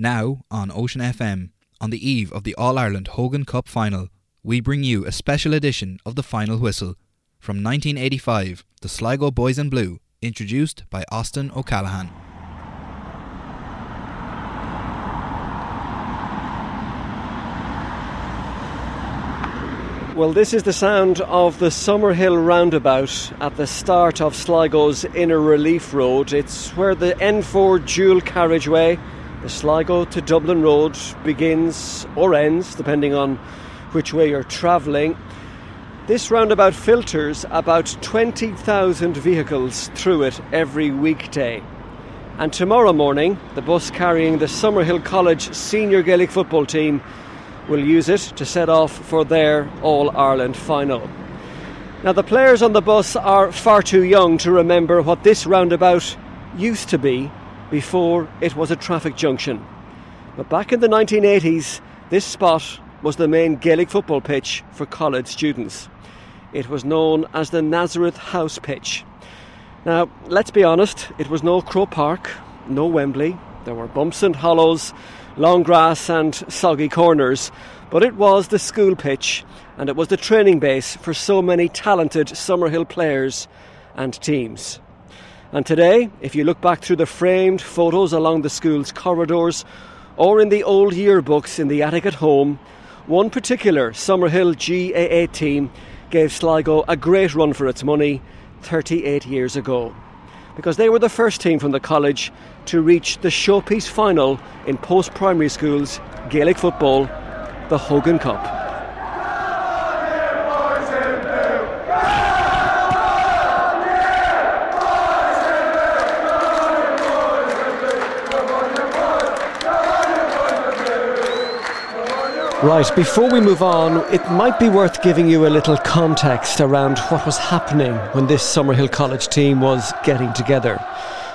Now on Ocean FM, on the eve of the All Ireland Hogan Cup final, we bring you a special edition of the final whistle. From 1985, the Sligo Boys in Blue, introduced by Austin O'Callaghan. Well, this is the sound of the Summerhill roundabout at the start of Sligo's Inner Relief Road. It's where the N4 dual carriageway, the Sligo to Dublin Road, begins or ends, depending on which way you're travelling. This roundabout filters about 20,000 vehicles through it every weekday. And tomorrow morning, the bus carrying the Summerhill College senior Gaelic football team will use it to set off for their All Ireland final. Now, the players on the bus are far too young to remember what this roundabout used to be before it was a traffic junction. But back in the 1980s, this spot was the main Gaelic football pitch for college students. It was known as the Nazareth House pitch. Now, let's be honest, it was no Croke Park, no Wembley. There were bumps and hollows, long grass, and soggy corners, but it was the school pitch and it was the training base for so many talented Summerhill players and teams. And today, if you look back through the framed photos along the school's corridors or in the old yearbooks in the attic at home, one particular Summerhill GAA team gave Sligo a great run for its money 38 years ago. Because they were the first team from the college to reach the showpiece final in post primary schools Gaelic football, the Hogan Cup. Right, before we move on, it might be worth giving you a little context around what was happening when this Summerhill College team was getting together.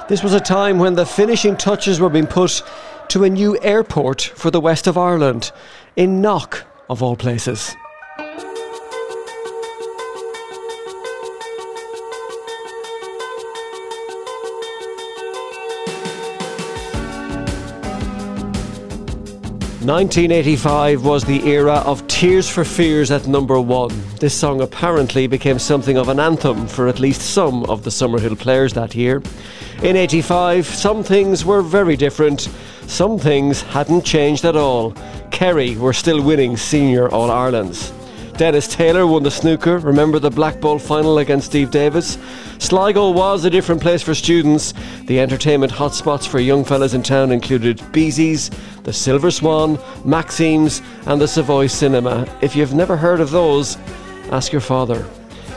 This was a time when the finishing touches were being put to a new airport for the west of Ireland, in Knock, of all places. 1985 was the era of Tears for Fears at number one. This song apparently became something of an anthem for at least some of the Summerhill players that year. In 85, some things were very different. Some things hadn't changed at all. Kerry were still winning senior All Irelands. Dennis Taylor won the snooker. Remember the Black Ball final against Steve Davis? Sligo was a different place for students. The entertainment hotspots for young fellas in town included Beezy's, the Silver Swan, Maxime's, and the Savoy Cinema. If you've never heard of those, ask your father.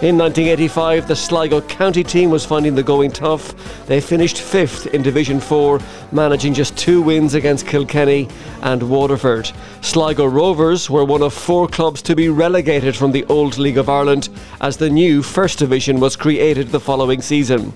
In 1985, the Sligo County team was finding the going tough. They finished fifth in Division 4, managing just two wins against Kilkenny and Waterford. Sligo Rovers were one of four clubs to be relegated from the old League of Ireland as the new First Division was created the following season.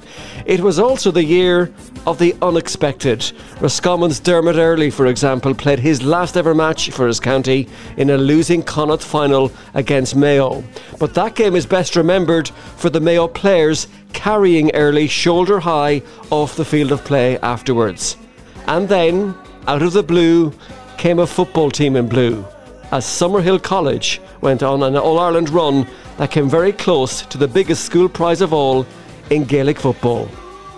It was also the year of the unexpected. Roscommon's Dermot Earley, for example, played his last ever match for his county in a losing Connacht final against Mayo. But that game is best remembered remembered for the Mayo players carrying Earley shoulder high off the field of play afterwards. And then, out of the blue, came a football team in blue, as Summerhill College went on an All Ireland run that came very close to the biggest school prize of all in Gaelic football.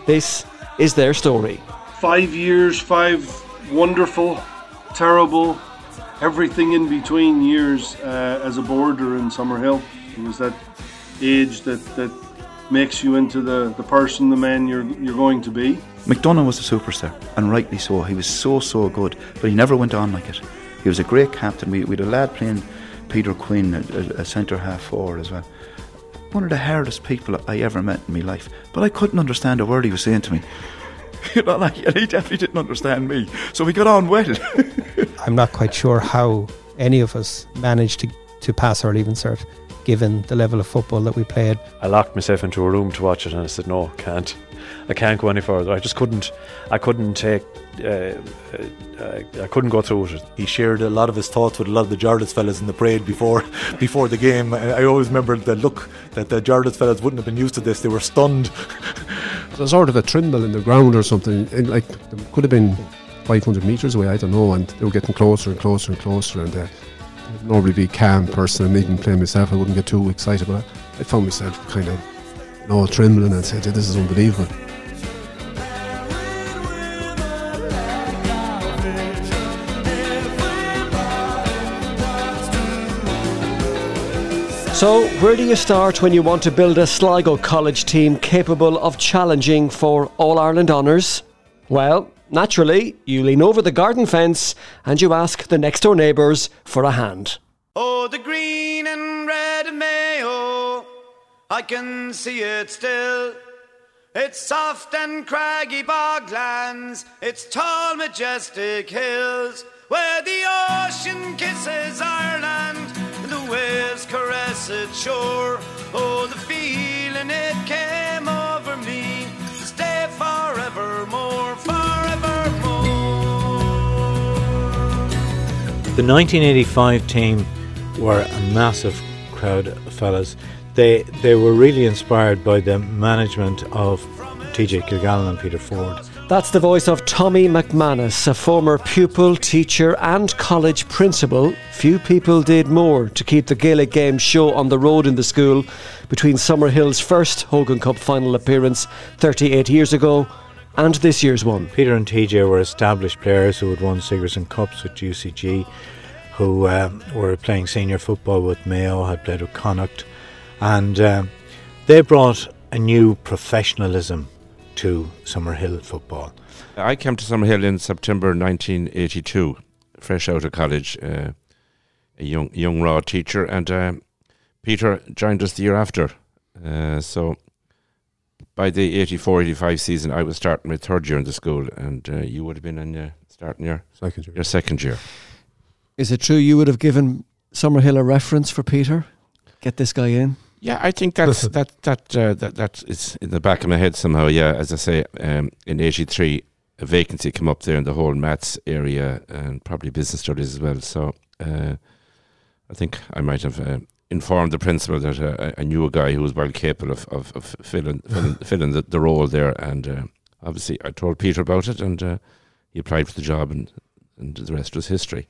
This is their story. Five years, five wonderful, terrible, everything in between years uh, as a boarder in Summerhill. It was that age that, that makes you into the, the person, the man you're, you're going to be. McDonagh was a superstar, and rightly so. He was so, so good, but he never went on like it. He was a great captain. We, we had a lad playing Peter Quinn, a, a centre half forward as well. One of the hardest people I ever met in my life, but I couldn't understand a word he was saying to me. You know, like, and he definitely didn't understand me. So we got on well. I'm not quite sure how any of us managed to, to pass our leaving cert given the level of football that we played. I locked myself into a room to watch it, and I said, "No, can't. I can't go any further. I just couldn't. I couldn't take. Uh, uh, I couldn't go through it." He shared a lot of his thoughts with a lot of the Jarlath fellas in the parade before before the game. I, I always remember the look that the Jarlath fellas wouldn't have been used to this. They were stunned. There's sort of a tremble in the ground or something. Like there could have been 500 metres away, I don't know, and they were getting closer and closer and closer, and uh, Normally be a calm person and even playing myself, I wouldn't get too excited, but I found myself kind of you know, trembling and said, this is unbelievable. So, where do you start when you want to build a Sligo College team capable of challenging for All Ireland honours? Well, naturally, you lean over the garden fence and you ask the next door neighbours for a hand. Oh, the green and red Mayo, I can see it still. It's soft and craggy boglands, it's tall, majestic hills, where the ocean kisses Ireland the waves caress its shore. Oh, the feeling it came The 1985 team were a massive crowd of fellas. They they were really inspired by the management of TJ Kilgallon and Peter Forde. That's the voice of Tommy McManus, a former pupil, teacher, and college principal. Few people did more to keep the Gaelic Games show on the road in the school between Summerhill's first Hogan Cup final appearance 38 years ago and this year's one. Peter and TJ were established players who had won Sigerson Cups with UCG, who um, were playing senior football with Mayo, had played with Connacht, and um, they brought a new professionalism to Summerhill football. I came to Summerhill in September 1982, fresh out of college, uh, a young young raw teacher, and uh, Peter joined us the year after. Uh, so by the 84-85 season, I was starting my third year in the school, and uh, you would have been in your starting your second year. Your second year. Is it true you would have given Summerhill a reference for Peter? Get this guy in. Yeah, I think that's that that uh, that that is in the back of my head somehow. Yeah, as I say, um, in '83, a vacancy came up there in the whole maths area and probably business studies as well. So uh, I think I might have uh, informed the principal that uh, I knew a guy who was well capable of of, of filling filling, filling the, the, role there, and uh, obviously I told Peter about it, and uh, he applied for the job, and and the rest was history.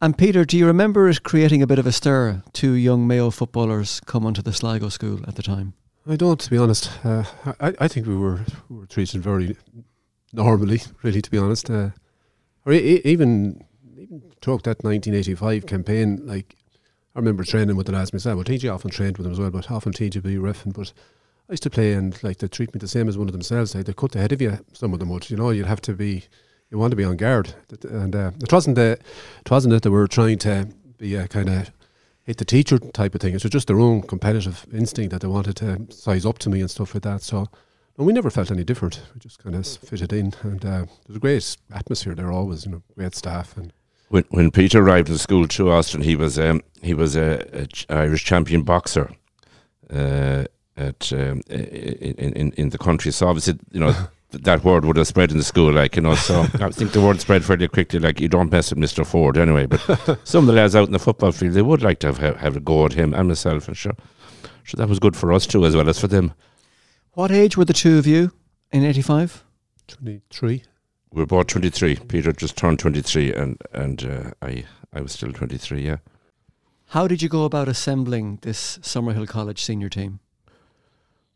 And Peter, do you remember it creating a bit of a stir? Two young Mayo footballers come onto the Sligo school at the time. I don't, to be honest. Uh, I, I think we were we were treated very normally, really, to be honest. Uh, or e- even even throughout that 1985 campaign, like I remember training with the lads myself. Well, TJ often trained with them as well, but often TJ be refing. But I used to play and like they treat me the same as one of themselves. Like, they cut the head of you. Some of them would, you know. You'd have to be you want to be on guard. And uh, it wasn't that it wasn't that they were trying to be a kind of hit the teacher type of thing. It was just their own competitive instinct that they wanted to size up to me and stuff like that. So and we never felt any different. We just kind of fitted in, and uh, there's a great atmosphere there always. You know, great staff and. When, when Peter arrived in school to Austin, he was um, he was a, a Irish champion boxer uh, at um, in, in in the country. So obviously, you know, that word would have spread in the school, like, you know. So I think the word spread fairly quickly, like, you don't mess with Mr. Forde anyway. But some of the lads out in the football field, they would like to have, have a go at him and myself, and sure. So that was good for us too, as well as for them. What age were the two of you in 85? 23. We were both 23. Peter just turned 23, and, and uh, I, I was still 23, yeah. How did you go about assembling this Summerhill College senior team?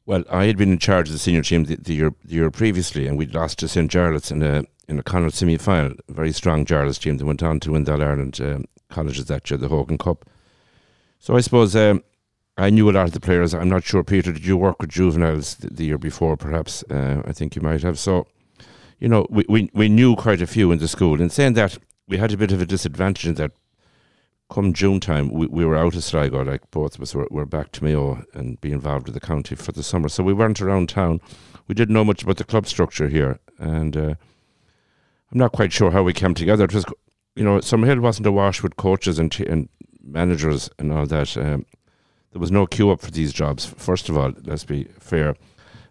Well, I had been in charge of the senior team the, the year the year previously, and we'd lost to St Jarlath's in a in a Connacht semi final. Very strong Jarlath's team that went on to win the All Ireland um, colleges that year, the Hogan Cup. So I suppose um, I knew a lot of the players. I'm not sure, Peter, did you work with juveniles the, the year before? Perhaps uh, I think you might have. So, you know, we, we we knew quite a few in the school. In saying that, we had a bit of a disadvantage in that come June time, we, we were out of Sligo, like both of us were, were back to Mayo and be involved with the county for the summer. So we weren't around town. We didn't know much about the club structure here. And uh, I'm not quite sure how we came together. It was, you know, Summerhill wasn't awash with coaches and, t- and managers and all that. Um, there was no queue up for these jobs. First of all, let's be fair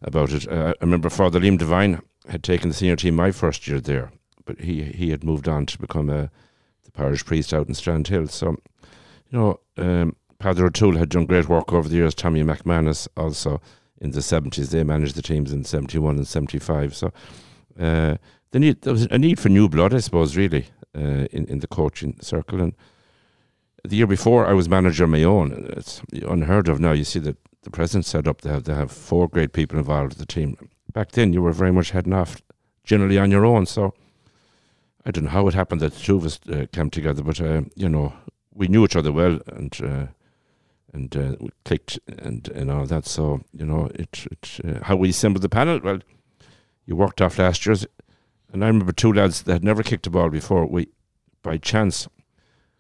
about it. Uh, I remember Father Liam Devine had taken the senior team my first year there, but he he had moved on to become a the parish priest out in Strandhill. So, you know, um, Peadar O'Toole had done great work over the years. Tommy McManus also in the 70s. They managed the teams in 71 and 75. So uh, the need there was a need for new blood, I suppose, really, uh, in in the coaching circle. And the year before, I was manager my own. It's unheard of now. You see that the present set up. They have they have four great people involved with the team. Back then, you were very much heading off, generally on your own. So I don't know how it happened that the two of us uh, came together, but uh, you know we knew each other well and uh, and uh, we clicked and and all that. So you know it, it uh, how we assembled the panel. Well, you worked off last year's, and I remember two lads that had never kicked a ball before. We by chance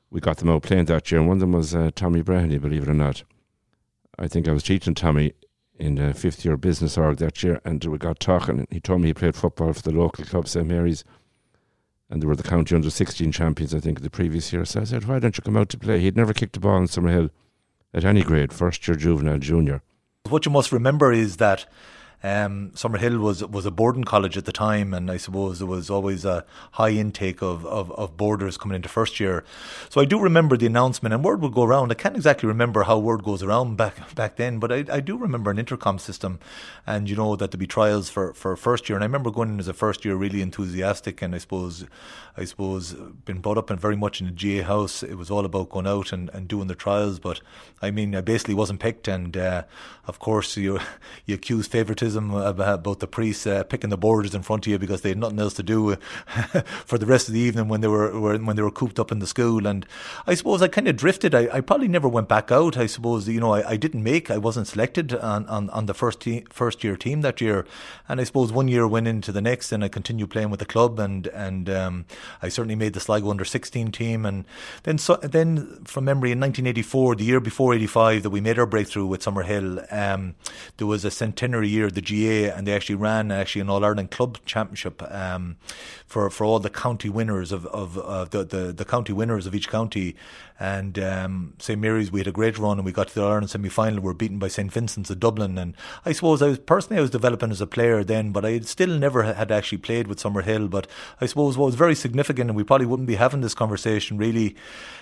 we got them out playing that year, and one of them was uh, Tommy Breheny, believe it or not. I think I was teaching Tommy in the fifth year business org that year, and we got talking. And he told me he played football for the local club, St Mary's and they were the county under 16 champions, I think, the previous year. So I said, why don't you come out to play? He'd never kicked a ball in Summerhill at any grade, first year juvenile, junior. What you must remember is that um, Summerhill was was a boarding college at the time, and I suppose there was always a high intake of, of, of boarders coming into first year. So I do remember the announcement, and word would go around. I can't exactly remember how word goes around back back then, but I, I do remember an intercom system, and you know that there'd be trials for, for first year. And I remember going in as a first year, really enthusiastic, and I suppose I suppose been brought up in very much in the GAA house. It was all about going out and, and doing the trials, but I mean, I basically wasn't picked, and uh, of course you you accuse favouritism about the priests uh, picking the borders in front of you because they had nothing else to do for the rest of the evening when they were, were, when they were cooped up in the school. And I suppose I kind of drifted. I, I probably never went back out. I suppose you know I, I didn't make. I wasn't selected on, on, on the first te- first year team that year. And I suppose one year went into the next, and I continued playing with the club. And and um, I certainly made the Sligo under sixteen team. And then so, then from memory in 1984, the year before 85, that we made our breakthrough with Summerhill, um, there was a centenary year. The GAA, and they actually ran actually an All Ireland Club Championship um, for for all the county winners of of uh, the, the the county winners of each county. And um, St Mary's, we had a great run, and we got to the Ireland semi final. We were beaten by St Vincent's of Dublin, and I suppose I was personally I was developing as a player then, but I still never had actually played with Summerhill. But I suppose what was very significant, and we probably wouldn't be having this conversation really,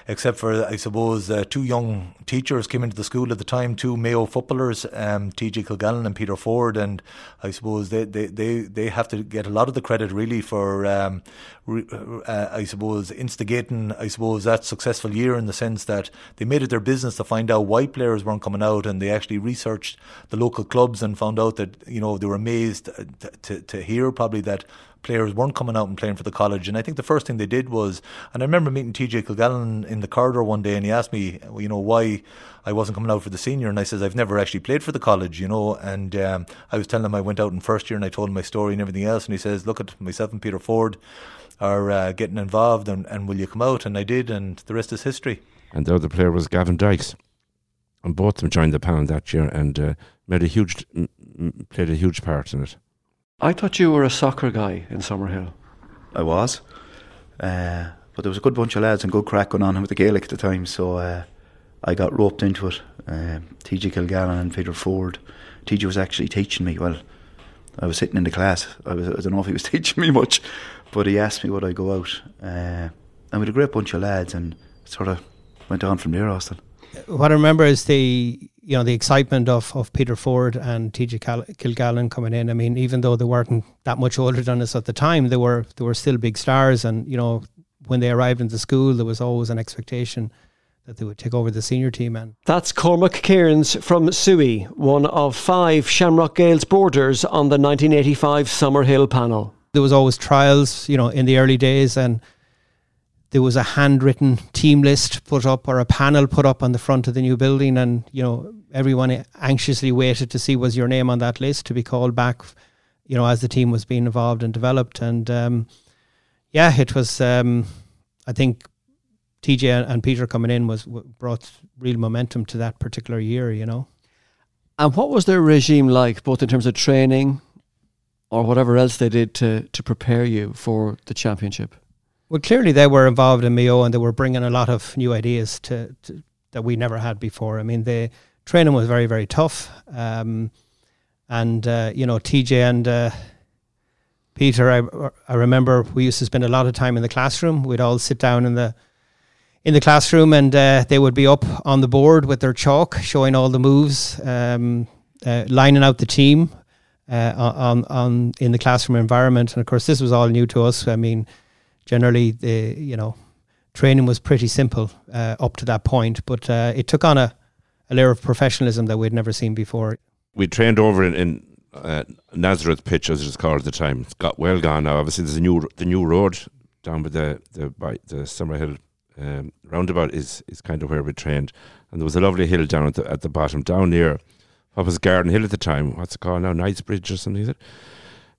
except for I suppose uh, two young teachers came into the school at the time, two Mayo footballers, um, T.J. Kilgallon and Peter Forde, and I suppose they, they, they, they have to get a lot of the credit really for um, uh, I suppose instigating I suppose that successful year in the sense that they made it their business to find out why players weren't coming out and they actually researched the local clubs and found out that you know they were amazed to, to, to hear probably that players weren't coming out and playing for the college. And I think the first thing they did was, and I remember meeting TJ Kilgallon in the corridor one day, and he asked me, you know, why I wasn't coming out for the senior, and I says I've never actually played for the college, you know. And um, I was telling him I went out in first year, and I told him my story and everything else, and he says, look at myself and Peter Forde are uh, getting involved, and, and will you come out? And I did, and the rest is history. And the other player was Gavin Dykes. And both of them joined the panel that year and uh, made a huge, m- played a huge part in it. I thought you were a soccer guy in Summerhill. I was. Uh, but there was a good bunch of lads and good crack going on with the Gaelic at the time, so uh, I got roped into it. Uh, TJ Kilgallon and Peter Forde. TJ was actually teaching me. Well, I was sitting in the class. I, was, I don't know if he was teaching me much, but he asked me would I go out. Uh, and we had a great bunch of lads and sort of went on from there, Austin. What I remember is the you know the excitement of, of Peter Forde and TJ Kilgallon coming in. I mean, even though they weren't that much older than us at the time, they were they were still big stars. And you know, when they arrived into school, there was always an expectation that they would take over the senior team. And that's Cormac Kearins from Sooey, one of five Shamrock Gaels boarders on the 1985 Summerhill panel. There was always trials, you know, in the early days, and there was a handwritten team list put up or a panel put up on the front of the new building, and you know everyone anxiously waited to see was your name on that list to be called back, you know, as the team was being evolved and developed. And um, yeah, it was. Um, I think TJ and Peter coming in was brought real momentum to that particular year. You know. And what was their regime like, both in terms of training or whatever else they did to to prepare you for the championship? Well, clearly they were involved in Mayo and they were bringing a lot of new ideas to, to that we never had before. I mean, the training was very, very tough. Um, and, uh, you know, TJ and uh, Peter, I, I remember we used to spend a lot of time in the classroom. We'd all sit down in the in the classroom and uh, they would be up on the board with their chalk showing all the moves, um, uh, lining out the team. uh, on on in the classroom environment. And of course, this was all new to us. I mean, generally the you know training was pretty simple uh, up to that point, but uh, it took on a, a layer of professionalism that we'd never seen before. We trained over in, in uh, Nazareth pitch, as it's called at the time. It's got well gone now. Obviously, there's a new the new road down by the the by the Summerhill um, roundabout is is kind of where we trained, and there was a lovely hill down at the at the bottom down near what was Garden Hill at the time. What's it called now? Knightsbridge or something, is it?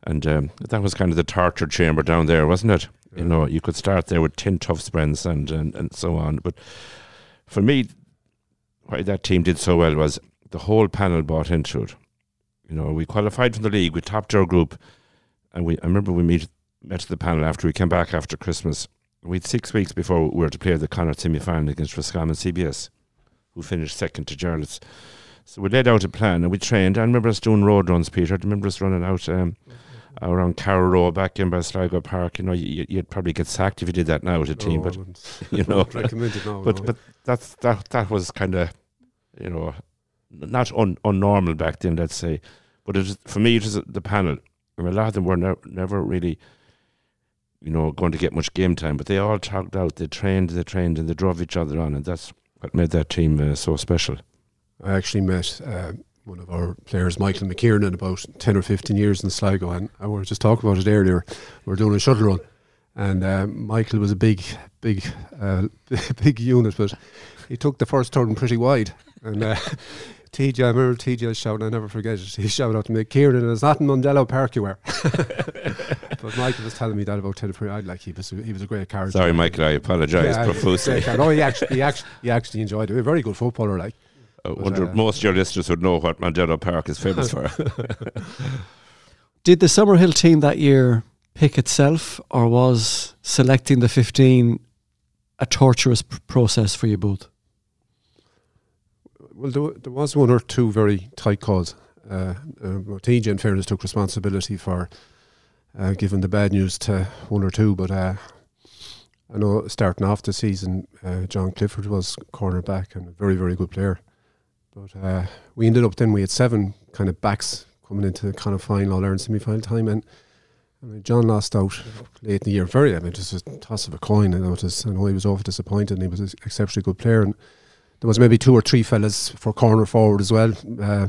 And um, that was kind of the torture chamber down there, wasn't it? Yeah. You know, you could start there with tin tough sprints and, and, and so on. But for me, why that team did so well was the whole panel bought into it. You know, we qualified from the league, we topped our group, and we I remember we meet, met the panel after we came back after Christmas. We had six weeks before we were to play the Connacht semi final against Roscommon CBS, who finished second to Jarlath's. So we laid out a plan and we trained. I remember us doing road runs, Peter. I remember us running out um, around Carrow Road back in by Sligo Park. You know, you, would probably get sacked if you did that now with a team, but you know, now, but no. but that's that that was kind of you know not un, unnormal back then, let's say. But it was, for me, it was the panel. I mean, a lot of them were ne- never really, you know, going to get much game time. But they all talked out. They trained, they trained, and they drove each other on, and that's what made that team uh, so special. I actually met uh, one of our players, Michael McKiernan, about 10 or 15 years in Sligo, and I was just talking about it earlier. We were doing a shuttle run, and uh, Michael was a big, big, uh, big unit, but he took the first turn pretty wide. And uh, TJ, I remember TJ shouting, I never forget it. He shouted out to me, Kieran, it's not in Mondello Park you were. but Michael was telling me that about 10 I'd like he was he was a great character. Sorry, Michael, I apologise yeah, profusely. no, he actually, he actually he actually enjoyed it. A very good footballer, like. I wonder uh, most of your listeners would know what Mondello Park is famous for. Did the Summerhill team that year pick itself, or was selecting the 15 a torturous p- process for you both? Well, there, there, was one or two very tight calls. Uh, uh, TJ, in fairness, took responsibility for uh, giving the bad news to one or two, but uh, I know starting off the season, uh, John Clifford was cornerback and a very, very good player. But uh, we ended up then we had seven kind of backs coming into the kind of final All Ireland semi final time, and I mean, John lost out late in the year. Very, I mean, just a toss of a coin. I noticed. I know he was awful disappointed. and He was an exceptionally good player, and there was maybe two or three fellas for corner forward as well. Uh,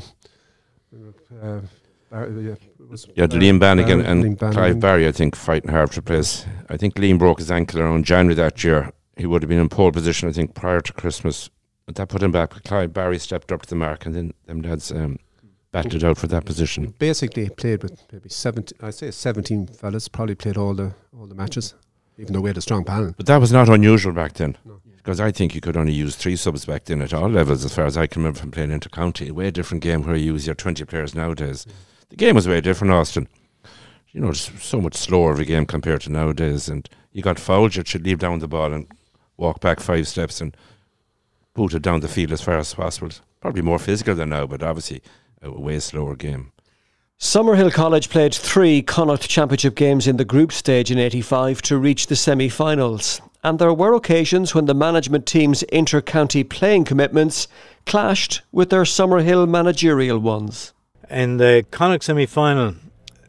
uh, yeah, yeah, Liam Bannigan and Liam Clive Barry, I think, fighting hard for place. I think Liam broke his ankle around January that year. He would have been in pole position, I think, prior to Christmas that put him back. Clive Barry stepped up to the mark, and then them lads um, battled out for that position. Basically, played with maybe seventeen. I'd say seventeen fellas. Probably played all the all the matches, even though we had a strong panel. But that was not unusual back then. No. Because I think you could only use three subs back then at all levels, as far as I can remember from playing inter county. A way different game where you use your 20 players nowadays. The game was way different, Austin. You know, it's so much slower of a game compared to nowadays. And you got fouled, you should leave down the ball and walk back five steps and booted down the field as far as possible. Probably more physical than now, but obviously a way slower game. Summerhill College played three Connacht Championship games in the group stage in 85 to reach the semi finals. And there were occasions when the management team's inter county playing commitments clashed with their Summerhill managerial ones. In the Connacht semi final,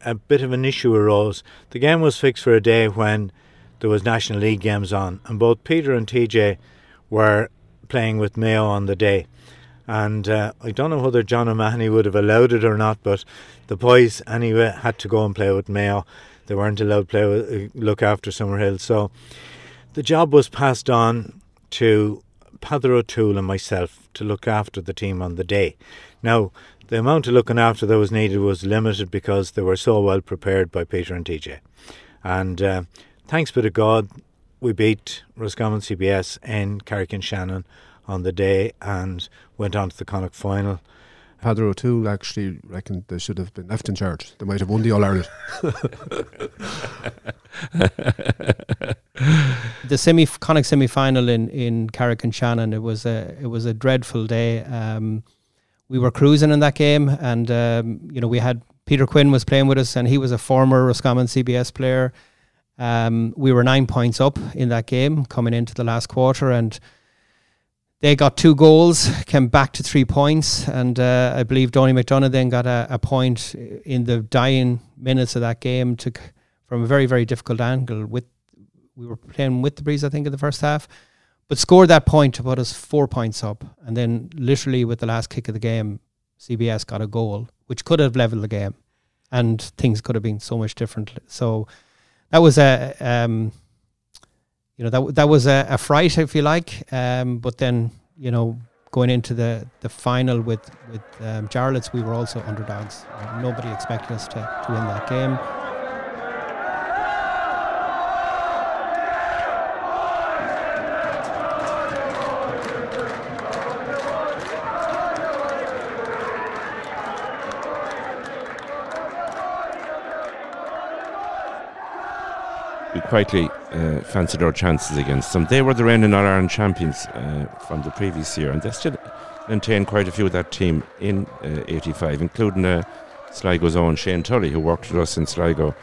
a bit of an issue arose. The game was fixed for a day when there was National League games on, and both Peter and TJ were playing with Mayo on the day. And uh, I don't know whether John O'Mahony would have allowed it or not, but the boys anyway had to go and play with Mayo. They weren't allowed to play with, uh, look after Summerhill. So the job was passed on to Peadar O'Toole and myself to look after the team on the day. Now, the amount of looking after that was needed was limited because they were so well prepared by Peter and TJ. And uh, thanks be to God, we beat Roscommon CBS in Carrick-on-Shannon on the day and went on to the Connacht final. Peadar O'Toole actually reckoned they should have been left in charge. They might have won the All Ireland. the semi Connacht semi final in in Carrick-on-Shannon. It was a it was a dreadful day. Um, we were cruising in that game, and um, you know we had Peter Quinn was playing with us, and he was a former Roscommon CBS player. Um, we were nine points up in that game coming into the last quarter, and they got two goals, came back to three points, and uh, I believe Donie McDonagh then got a, a, point in the dying minutes of that game to, from a very very difficult angle. With we were playing with the breeze, I think, in the first half, but scored that point to put us four points up, and then literally with the last kick of the game, CBS got a goal which could have leveled the game, and things could have been so much different. So that was a. Um, you know that that was a, a fright, if you like. Um, but then you know going into the, the final with with um, Jarlath's, we were also underdogs. Nobody expected us to, to win that game. Quietly uh, fancied our chances against them. They were the reigning All Ireland champions uh, from the previous year, and they still maintained quite a few of that team in uh, 85, including uh, Sligo's own Shane Tully, who worked with us in Sligo,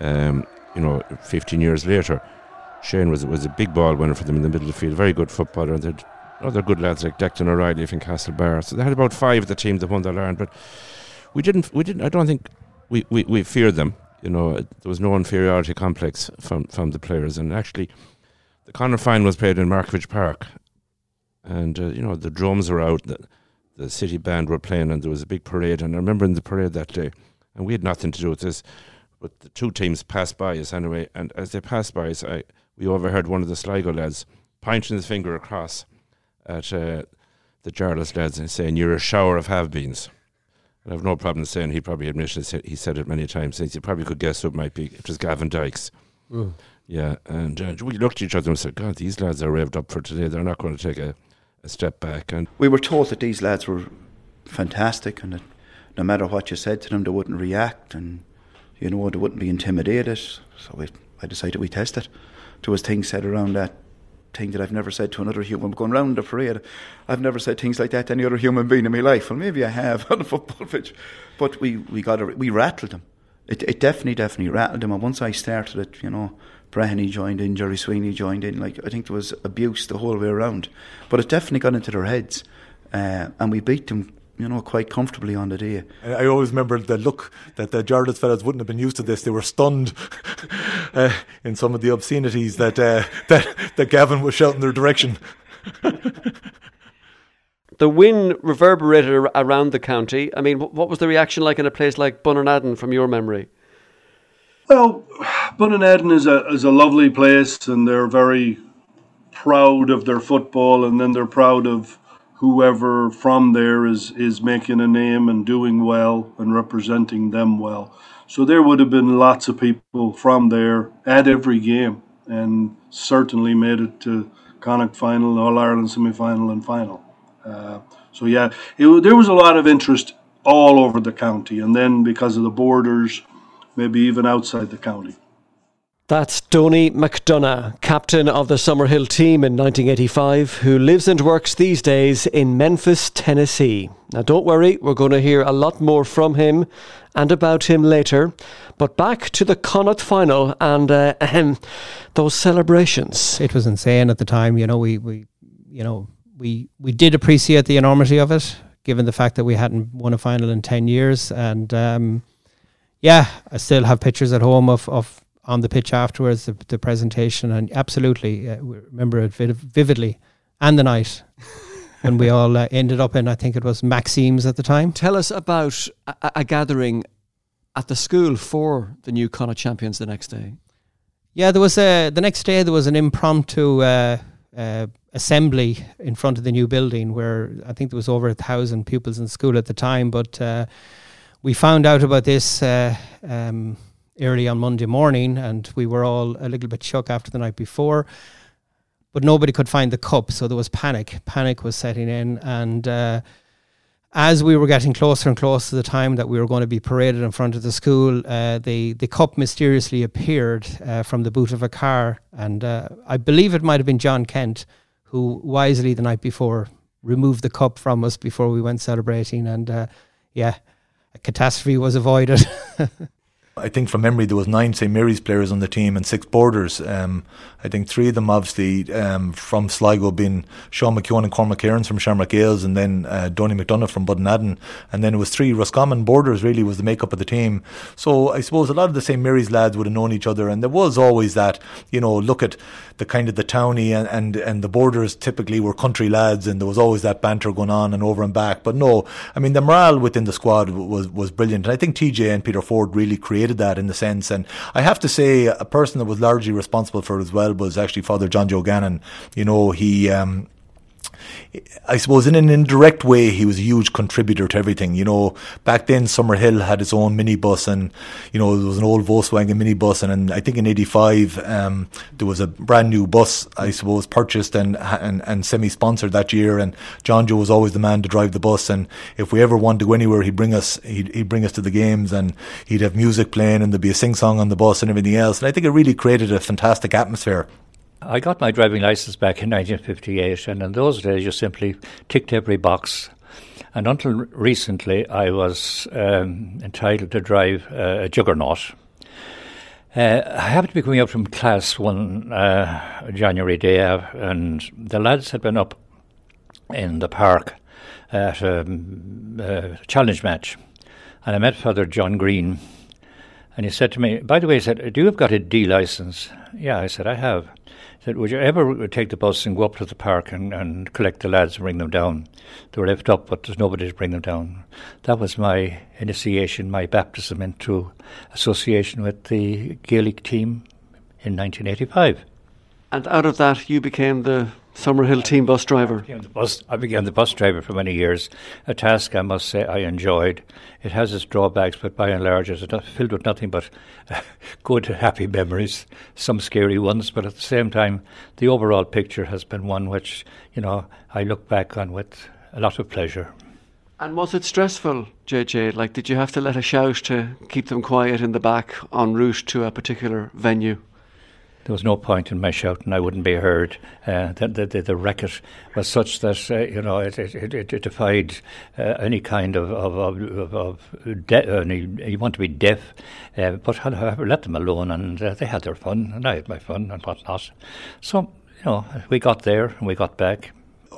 um, you know, 15 years later. Shane was was a big ball winner for them in the middle of the field, very good footballer. And they'd other good lads like Declan O'Reilly from Castlebar. So they had about five of the team that won the Ireland, but we didn't. We didn't. I don't think we, we, we feared them you know, there was no inferiority complex from, from the players. And actually, the Connacht final was played in Markievicz Park. And, uh, you know, the drums were out, the, the city band were playing, and there was a big parade. And I remember in the parade that day, and we had nothing to do with this, but the two teams passed by us anyway. And as they passed by us, I, we overheard one of the Sligo lads pointing his finger across at uh, the Jarlath lads and saying, You're a shower of have beens. I have no problem saying he probably admitted he said it many times. He probably could guess who it might be. It was Gavin Dykes. Mm. Yeah, and uh, we looked at each other and said, "God, these lads are revved up for today. They're not going to take a, a step back." And we were told that these lads were fantastic, and that no matter what you said to them, they wouldn't react, and you know they wouldn't be intimidated. So we, I decided we test it. There was things said around that thing that I've never said to another human. Going round the parade, I've never said things like that to any other human being in my life. Well, maybe I have on the football pitch, but we we got a, we rattled them. It it definitely definitely rattled them. And once I started it, you know, Breheny joined in, Jerry Sweeney joined in. Like I think there was abuse the whole way around, but it definitely got into their heads, uh, and we beat them you know, quite comfortably on the day. I always remember the look that the Jarlath fellows wouldn't have been used to this. They were stunned uh, in some of the obscenities that uh, that that Gavin was shouting their direction. the win reverberated around the county. I mean, what was the reaction like in a place like Bunninadden from your memory? Well, Bunninadden is a is a lovely place, and they're very proud of their football, and then they're proud of whoever from there is is making a name and doing well and representing them well. So there would have been lots of people from there at every game, and certainly made it to Connacht final, All Ireland semi final, and final. Uh, so yeah, it, there was a lot of interest all over the county, and then because of the borders, maybe even outside the county. That's Donie McDonagh, captain of the Summerhill team in 1985, who lives and works these days in Memphis, Tennessee. Now, don't worry, we're going to hear a lot more from him and about him later. But back to the Connacht final and uh, those celebrations. It was insane at the time. You know, we, we you know we we did appreciate the enormity of it, given the fact that we hadn't won a final in ten years. And um, yeah, I still have pictures at home of of on the pitch afterwards, the, the presentation, and absolutely uh, remember it vividly, and the night. when we all uh, ended up in, I think it was Maxime's at the time. Tell us about a, a gathering at the school for the new Connacht champions the next day. Yeah, there was a the next day there was an impromptu uh, uh, assembly in front of the new building where I think there was over a thousand pupils in school at the time. But uh, we found out about this uh, um, early on Monday morning, and we were all a little bit shook after the night before. But nobody could find the cup, so there was panic. Panic was setting in, and uh, as we were getting closer and closer to the time that we were going to be paraded in front of the school, uh, the the cup mysteriously appeared uh, from the boot of a car, and uh, I believe it might have been John Kent, who wisely the night before removed the cup from us before we went celebrating, and uh, yeah, a catastrophe was avoided. I think from memory there was nine St Mary's players on the team and six borders. Um, I think three of them obviously um, from Sligo being Sean McKeown and Cormac Kearins from Shamrock Gaels and then uh, Donie McDonagh from Bunninadden and then it was three Roscommon borders really was the makeup of the team. So I suppose a lot of the St Mary's lads would have known each other and there was always that, you know, look at the kind of the townie and, and, and the borders typically were country lads and there was always that banter going on and over and back. But no, I mean the morale within the squad was, was brilliant. And I think TJ and Peter Forde really created that in the sense and I have to say a person that was largely responsible for it as well was actually Father John Joe Gannon. You know, he um, I suppose in an indirect way, he was a huge contributor to everything. You know, back then Summerhill had its own minibus, and you know there was an old Volkswagen minibus, and, and I think in '85 um, there was a brand new bus, I suppose, purchased and and, and semi-sponsored that year. And John Joe was always the man to drive the bus, and if we ever wanted to go anywhere, he'd bring us he'd, he'd bring us to the games, and he'd have music playing, and there'd be a sing song on the bus and everything else. And I think it really created a fantastic atmosphere. I got my driving license back in 1958, and in those days you simply ticked every box. And until recently, I was um, entitled to drive uh, a juggernaut. Uh, I happened to be coming up from class one uh, January day, uh, and the lads had been up in the park at a, a challenge match, and I met Father John Green, and he said to me, "By the way," he said, "Do you have got a D license?" Yeah, I said, "I have." He said, Would you ever take the bus and go up to the park and, and collect the lads and bring them down? They were left up, but there's nobody to bring them down. That was my initiation, my baptism into association with the Gaelic team in 1985. And out of that, you became the Summerhill team bus driver. I became, the bus, I became the bus driver for many years. A task I must say I enjoyed. It has its drawbacks, but by and large, it's filled with nothing but good, happy memories. Some scary ones, but at the same time, the overall picture has been one which you know I look back on with a lot of pleasure. And was it stressful, JJ? Like, did you have to let a shout to keep them quiet in the back en route to a particular venue? There was no point in my shouting. I wouldn't be heard. Uh, the, the, the, racket was such that uh, you know it, it, it, it defied uh, any kind of of of, of de- uh, you want to be deaf, uh, but however, let them alone, and uh, they had their fun, and I had my fun, and whatnot. So you know, we got there and we got back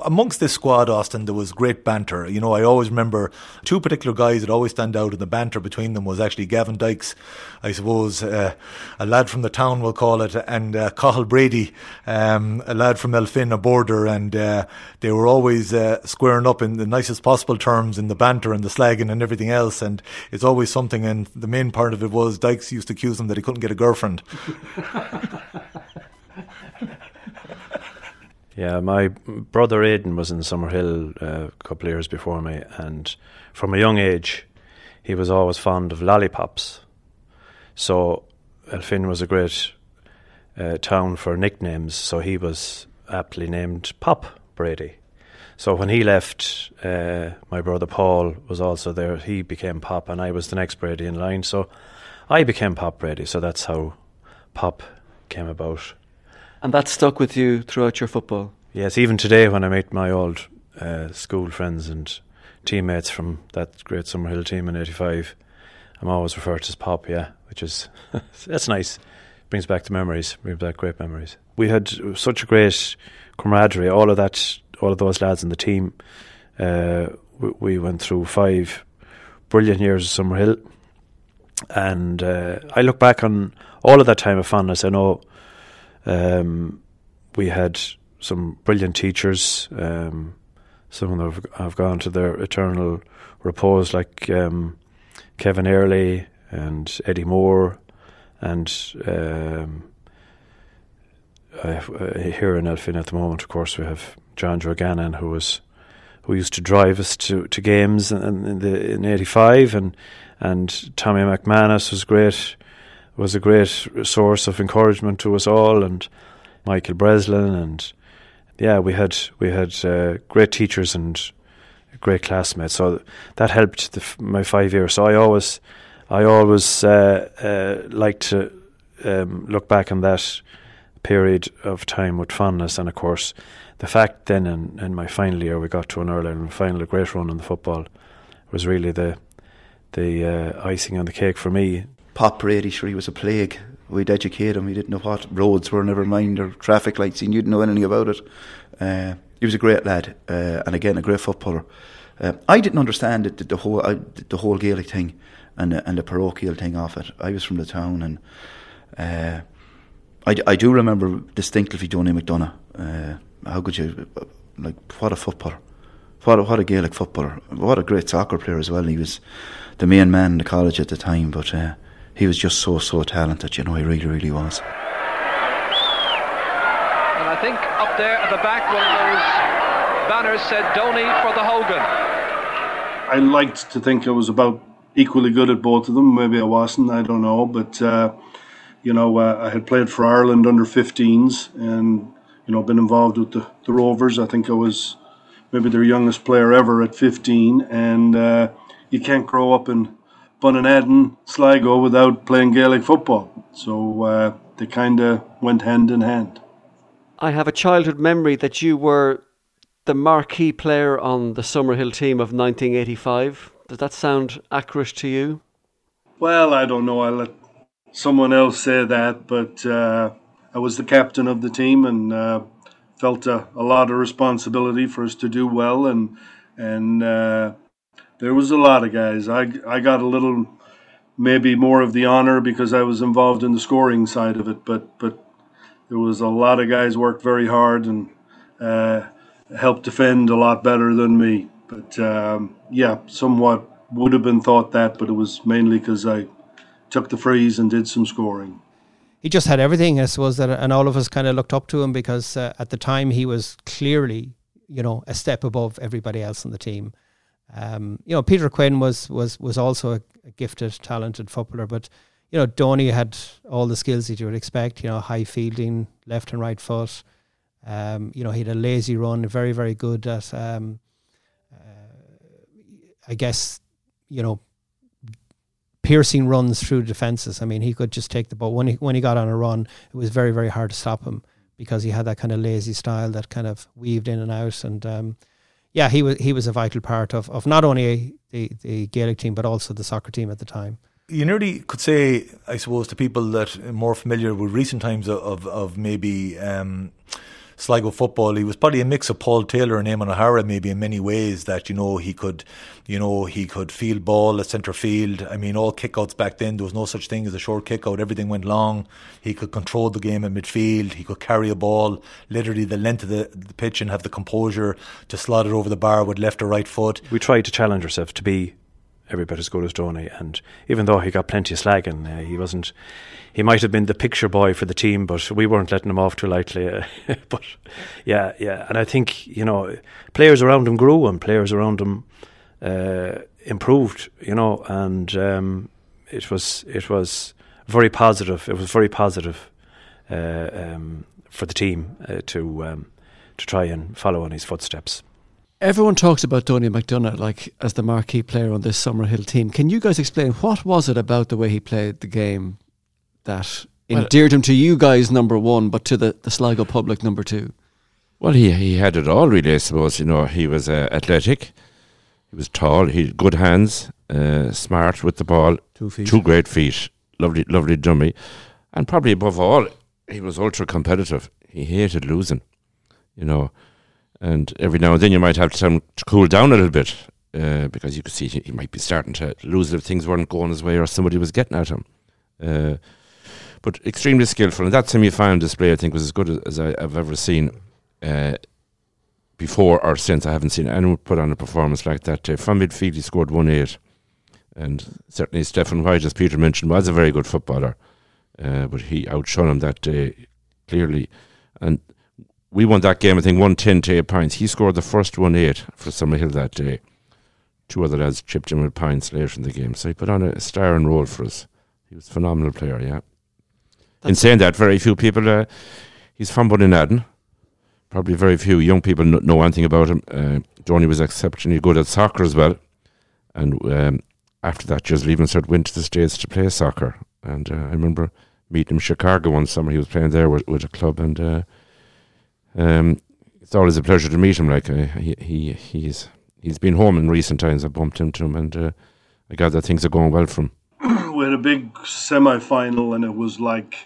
amongst this squad, Austin, there was great banter. You know, I always remember two particular guys that always stand out, and the banter between them was actually Gavin Dykes, I suppose, uh, a lad from the town, we'll call it, and uh, Cathal Brady, um, a lad from Elphin, a border, and uh, they were always uh, squaring up in the nicest possible terms in the banter and the slagging and everything else. And it's always something, and the main part of it was Dykes used to accuse him that he couldn't get a girlfriend. Yeah, my brother Aidan was in Summerhill uh, a couple of years before me, and from a young age, he was always fond of lollipops. So Elphin was a great uh, town for nicknames, so he was aptly named Pop Brady. So when he left, uh, my brother Paul was also there. He became Pop, and I was the next Brady in line. So I became Pop Brady. So that's how Pop came about. And that stuck with you throughout your football? Yes, even today when I meet my old uh, school friends and teammates from that great Summerhill team in 85, I'm always referred to as Pop, yeah, which is, that's nice. Brings back the memories, brings back great memories. We had such a great camaraderie, all of that, all of those lads in the team. Uh, we, we, went through five brilliant years of Summerhill. And uh, I look back on all of that time of fondness. I know um, we had some brilliant teachers. Um, some of them have, gone to their eternal repose, like um, Kevin Early and Eddie Moore, and um, uh, here in Elphin at the moment, of course, we have John Gannon, who was who used to drive us to, to games in, in the in '85, and and Tommy McManus was great was a great source of encouragement to us all, and Michael Breslin, and yeah, we had we had uh, great teachers and great classmates. So that helped f- my five years. So I always I always uh, uh, like to um, look back on that period of time with fondness, and of course, the fact then in, in my final year we got to an Ireland final, a great run in the football, was really the the uh, icing on the cake for me Pop Brady, sure, he was a plague. We'd educate him. He didn't know what roads were, never mind, or traffic lights. He didn't know anything about it. Uh, he was a great lad, uh, and again, a great footballer. Uh, I didn't understand it, the whole uh, the whole Gaelic thing and the, and the parochial thing of it. I was from the town, and uh, I, I do remember distinctly Donie McDonagh. Uh, how could you like what a footballer, what a, what a Gaelic footballer, what a great soccer player as well. He was the main man in the college at the time, but he was just so so talented. You know, he really really was. And I think up there at the back, one of those banners said Donie for the Hogan. I liked to think I was about equally good at both of them. Maybe I wasn't, I don't know. But, uh, you know, uh, I had played for Ireland under 15s and, you know, been involved with the, the Rovers. I think I was maybe their youngest player ever at 15. And uh, you can't grow up in Bunninadden, Sligo without playing Gaelic football. So uh, they kind of went hand in hand. I have a childhood memory that you were the marquee player on the Summerhill team of 1985. Does that sound accurate to you? Well, I don't know. I'll let someone else say that, but uh, I was the captain of the team and uh, felt a, a, lot of responsibility for us to do well. And and uh, there was a lot of guys. I I got a little, maybe more of the honor because I was involved in the scoring side of it. But but there was a lot of guys worked very hard and uh, helped defend a lot better than me. But um, yeah, somewhat would have been thought that, but it was mainly because I took the frees and did some scoring. He just had everything, I suppose, that, and all of us kind of looked up to him because uh, at the time he was clearly, you know, a step above everybody else on the team. Um, you know, Peter Quinn was was was also a, a, gifted, talented footballer, but you know, Donie had all the skills that you would expect. You know, high fielding, left and right foot. Um, you know, he had a lazy run, very very good at um, I guess, you know, piercing runs through defenses. I mean, he could just take the ball when he when he got on a run. It was very very hard to stop him because he had that kind of lazy style that kind of weaved in and out. And um, yeah, he was he was a vital part of of not only the the Gaelic team but also the soccer team at the time. You nearly could say, I suppose, to people that are more familiar with recent times of of, of maybe. Um, Sligo football. He was probably a mix of Paul Taylor and Eamon O'Hara, maybe in many ways. That you know he could, you know, he could field ball at centre field. I mean, all kickouts back then there was no such thing as a short kickout. Everything went long. He could control the game in midfield. He could carry a ball literally the length of the, the pitch and have the composure to slot it over the bar with left or right foot. We tried to challenge ourselves to be every bit as good as Donie. And even though he got plenty of slagging, uh, he wasn't he might have been the picture boy for the team, but we weren't letting him off too lightly. Uh, but yeah, yeah, and I think you know players around him grew and players around him uh, improved. You know, and um, it was it was very positive. It was very positive uh, um, for the team uh, to um, to try and follow in his footsteps. Everyone talks about Donie McDonagh like as the marquee player on this Summerhill team. Can you guys explain what was it about the way he played the game that endeared well, him to you guys, number one, but to the, the Sligo public, number two? Well, he he had it all, really, I suppose. You know, he was uh, athletic, he was tall, he had good hands, uh, smart with the ball, two feet, two great feet, lovely, lovely dummy, and probably above all, he was ultra competitive. He hated losing, you know, and every now and then you might have to, to cool down a little bit uh, because you could see he, might be starting to lose it if things weren't going his way or somebody was getting at him. Uh, but extremely skillful. And that semi-final display, I think, was as good as, I, have ever seen uh, before or since. I haven't seen anyone put on a performance like that. Uh, from midfield, he scored one eight, and certainly Stephen White, as Peter mentioned, was a very good footballer, uh, but he outshone him that day clearly. And we won that game, I think, one ten to eight points. He scored the first one eight for Summerhill that day. Two other lads chipped in with points later in the game, so he put on a star and role for us. He was a phenomenal player, yeah. That's in saying that, very few people. Uh, he's from Bunninadden. Probably very few young people know anything about him. Uh, Donie was exceptionally good at soccer as well, and um, after that, just leaving cert went to the states to play soccer. And uh, I remember meeting him in Chicago one summer. He was playing there with, with a club, and uh, um, it's always a pleasure to meet him. Like uh, he, he he's he's been home in recent times. I bumped into him, and uh, I gather things are going well for him. we had a big semi final, and it was like,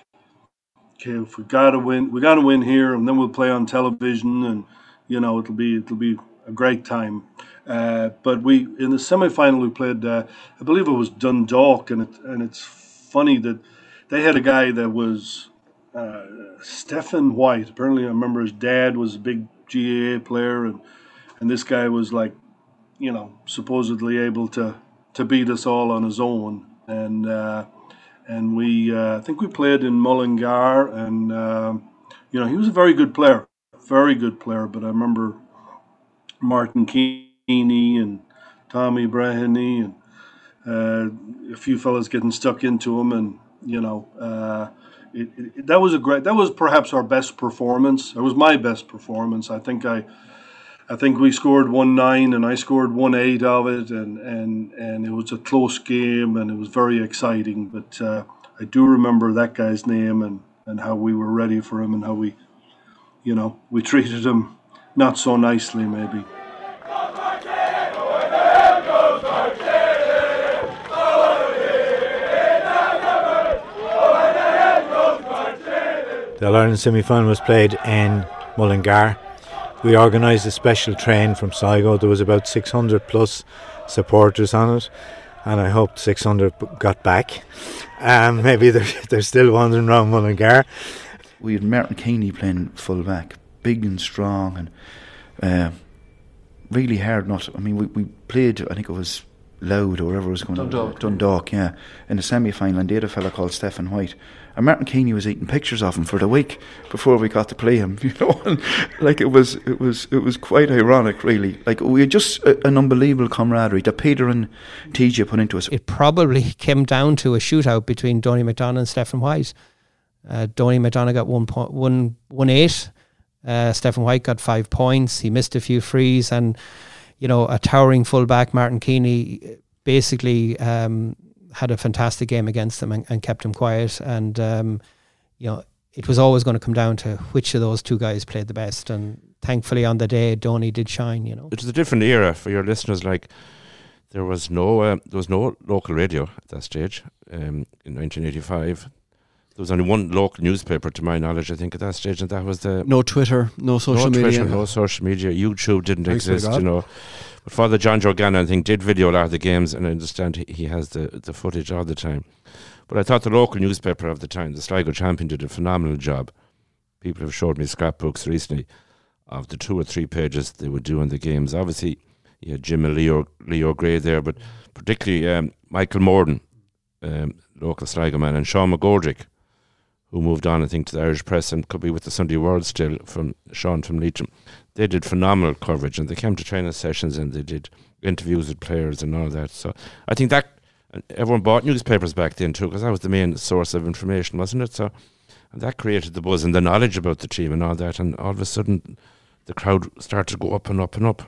okay, if we gotta win, we gotta win here, and then we'll play on television, and you know it'll be it'll be a great time. Uh, but we in the semi final we played, uh, I believe it was Dundalk, and it, and it's funny that they had a guy that was uh, Stephen White. Apparently, I remember his dad was a big GAA player, and and this guy was like, you know, supposedly able to to beat us all on his own. And uh, and we, uh, I think we played in Mullingar, and uh, you know, he was a very good player, very good player. But I remember Martin Keeney and Tommy Breheny and uh, a few fellas getting stuck into him, and you know. It, it, that was a great. That was perhaps our best performance. It was my best performance. I think I, I think we scored one nine and I scored one eight of it, and and and it was a close game and it was very exciting. But uh, I do remember that guy's name and and how we were ready for him and how we, you know, we treated him not so nicely maybe. The All Ireland semi final was played in Mullingar. We organised a special train from Sligo. There was about 600 plus supporters on it, and I hope 600 got back. Um, maybe they're, they're still wandering around Mullingar. We had Martin Keeney playing full back, big and strong, and uh, really hard. Not, I mean, we, we played. I think it was Louth or wherever it was going. Dundalk. Dundalk, yeah, in the semi final, and they had a fella called Stephen White. And Martin Keeney was eating pictures of him for the week before we got to play him. You know, and like it was, it was, it was quite ironic, really. Like we had just a, an unbelievable camaraderie that Peter and TJ put into us. It probably came down to a shootout between Donie McDonagh and Stephen White. Uh, Donie McDonagh got one point one one eight. Uh, Stephen White got five points. He missed a few frees, and you know a towering fullback Martin Keeney basically um, had a fantastic game against them and, and kept him quiet. And um, you know, it was always going to come down to which of those two guys played the best. And thankfully, on the day, Donie did shine. You know, It was a different era for your listeners. Like there was no uh, there was no local radio at that stage um, in 1985. There was only one local newspaper, to my knowledge, I think, at that stage, and that was the No Twitter, no social no media. Twitter, no social media. YouTube didn't Thanks exist, you know. But Father John Jorgana, I think, did video a lot of the games, and I understand he, he has the, the footage all the time. But I thought the local newspaper of the time, the Sligo Champion, did a phenomenal job. People have showed me scrapbooks recently of the two or three pages they would do in the games. Obviously, you had Jim and Leo, Leo Gray there, but particularly um, Michael Morden, um, local Sligo man, and Sean McGoldrick, who moved on, I think, to the Irish press and could be with the Sunday World still from Sean from Leitrim. They did phenomenal coverage and they came to training sessions and they did interviews with players and all that. So I think that everyone bought newspapers back then too because that was the main source of information, wasn't it? So that created the buzz and the knowledge about the team and all that. And all of a sudden, the crowd started to go up and up and up.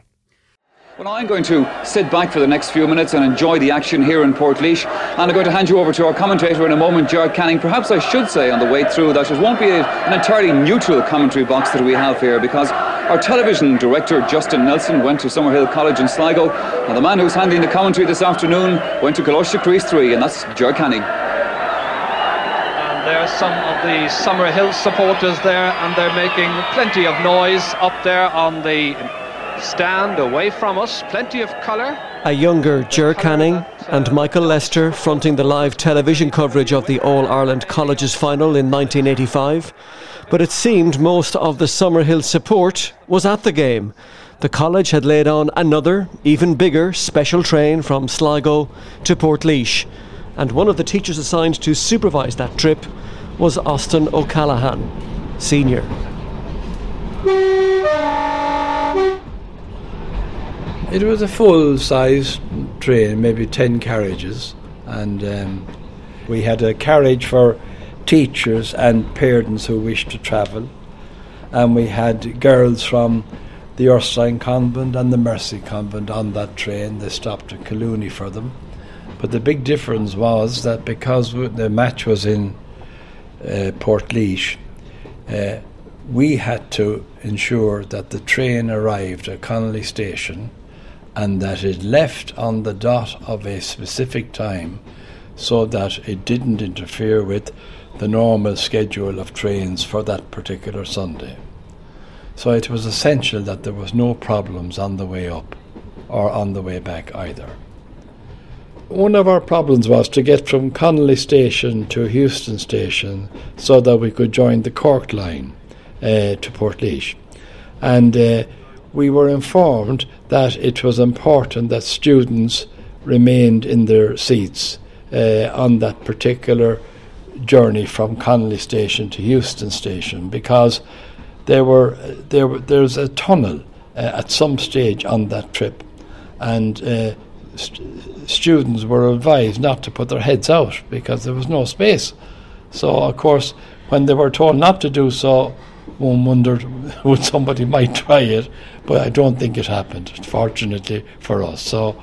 Well, I'm going to sit back for the next few minutes and enjoy the action here in Portlaoise. And I'm going to hand you over to our commentator in a moment, Gerard Canning. Perhaps I should say on the way through that it won't be an entirely neutral commentary box that we have here because our television director, Justin Nelson, went to Summerhill College in Sligo. And the man who's handling the commentary this afternoon went to Coláiste Chríost Rí, and that's Gerard Canning. And there's some of the Summerhill supporters there, and they're making plenty of noise up there on the stand away from us. Plenty of colour. A younger Ger Canning and Michael Lyster fronting the live television coverage of the All Ireland Colleges final in 1985. But it seemed most of the Summerhill support was at the game. The college had laid on another, even bigger, special train from Sligo to Portlaoise. And one of the teachers assigned to supervise that trip was Austin O'Callaghan, senior. It was a full size train, maybe 10 carriages, and um, we had a carriage for teachers and parents who wished to travel, and we had girls from the Ursuline Convent and the Mercy Convent on that train. They stopped at Collooney for them. But the big difference was that because the match was in uh, Port uh, we had to ensure that the train arrived at Connolly Station and that it left on the dot of a specific time so that it didn't interfere with the normal schedule of trains for that particular Sunday. So it was essential that there was no problems on the way up or on the way back either. One of our problems was to get from Connolly Station to Heuston Station so that we could join the Cork line uh, to Portlaoise. And uh, we were informed that it was important that students remained in their seats uh, on that particular journey from Connolly Station to Heuston Station because there were there there's a tunnel uh, at some stage on that trip, and uh, st- students were advised not to put their heads out because there was no space. So of course, when they were told not to do so, one wondered would somebody might try it, but I don't think it happened. Fortunately for us, so.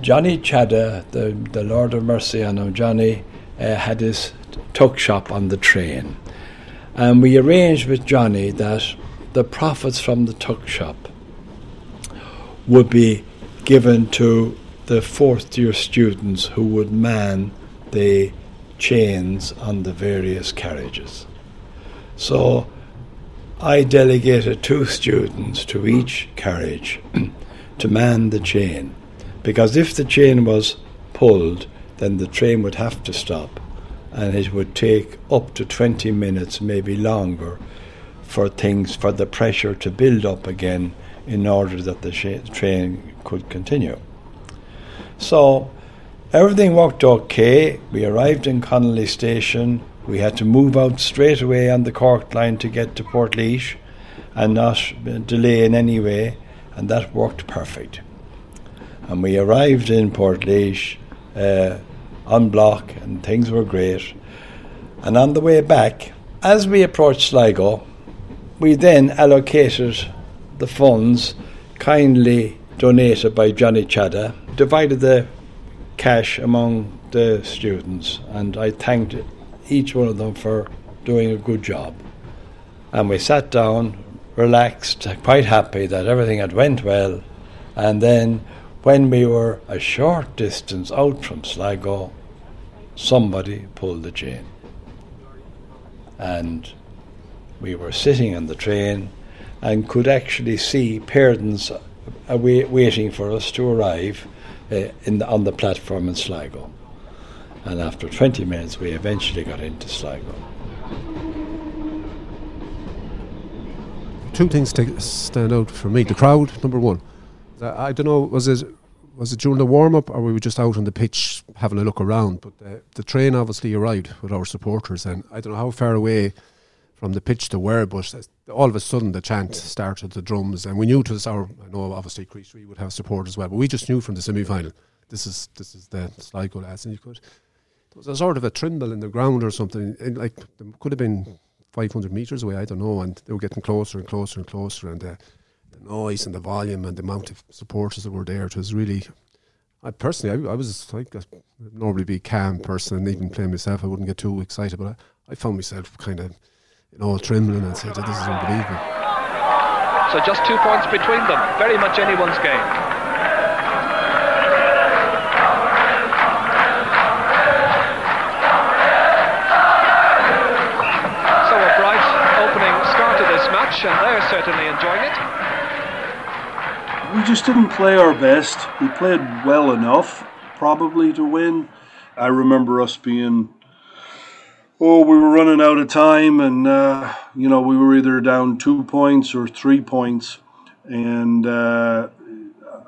Johnny Chadda, the, the Lord of Mercy on him, Johnny uh, had his tuck shop on the train. And we arranged with Johnny that the profits from the tuck shop would be given to the fourth year students who would man the chains on the various carriages. So I delegated two students to each carriage to man the chain because if the chain was pulled, then the train would have to stop, and it would take up to 20 minutes, maybe longer, for things, for the pressure to build up again in order that the sh- train could continue. So everything worked okay. We arrived in Connolly Station. We had to move out straight away on the Cork line to get to Portlaoise and not delay in any way, and that worked perfect and we arrived in Portlaoise uh, on block, and things were great. And on the way back, as we approached Sligo, we then allocated the funds kindly donated by Johnny Chadda, divided the cash among the students, and I thanked each one of them for doing a good job. And we sat down, relaxed, quite happy that everything had went well, and then when we were a short distance out from Sligo, somebody pulled the chain. And we were sitting in the train and could actually see parents waiting for us to arrive uh, the, on the platform in Sligo. And after 20 minutes, we eventually got into Sligo. Two things stand out for me. The crowd, number one. Uh, I don't know, was it was it during the warm up or we were just out on the pitch having a look around? But the, the train obviously arrived with our supporters, and I don't know how far away from the pitch to where, but all of a sudden the chant started, the drums, and we knew it was our. I know obviously Crease would have support as well, but we just knew from the semi final this is this is the Sligo lads, and you could. There was a sort of a tremble in the ground or something, and like could have been 500 meters away, I don't know, and they were getting closer and closer and closer, and. Uh, noise and the volume and the amount of supporters that were there. It was really. I personally, I, I was like a normally be a calm person and even playing myself, I wouldn't get too excited, but I, I found myself kind of, you know, trembling and said, "This is unbelievable." So just two points between them, very much anyone's game. We just didn't play our best. We played well enough, probably, to win. I remember us being, oh, we were running out of time, and, uh, you know, we were either down two points or three points. And uh,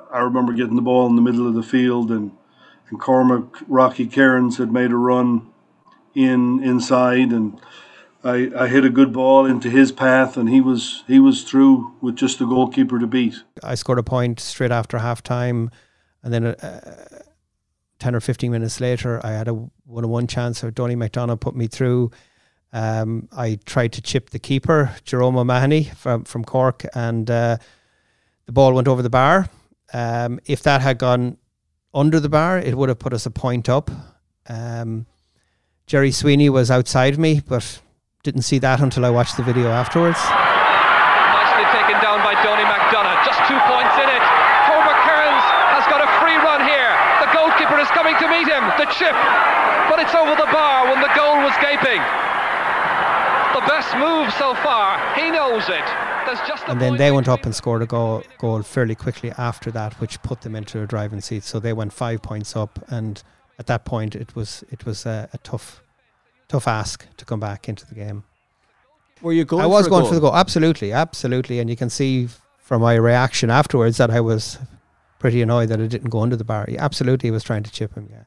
I remember getting the ball in the middle of the field, and, and Cormac Rocky Kearins had made a run in inside, and I, I hit a good ball into his path, and he was he was through with just the goalkeeper to beat. I scored a point straight after half time, and then uh, ten or fifteen minutes later, I had a one on one chance. So Donie McDonagh put me through. Um, I tried to chip the keeper, Jerome O'Mahony from from Cork, and uh, the ball went over the bar. Um, if that had gone under the bar, it would have put us a point up. Um, Jerry Sweeney was outside me, but didn't see that until I watched the video afterwards. Nicely taken down by Donie McDonagh. Just two points in it. Cormac Kearins has got a free run here. The goalkeeper is coming to meet him, the chip, but it's over the bar when the goal was gaping. The best move so far. He knows it. There's just and then they went up and scored a goal, goal fairly quickly after that, which put them into a driving seat. So they went five points up, and at that point, it was it was a, a tough, tough ask to come back into the game. Were you going? I was for going goal? for the goal, absolutely, absolutely, and you can see from my reaction afterwards that I was pretty annoyed that it didn't go under the bar. He absolutely was trying to chip him. Yeah.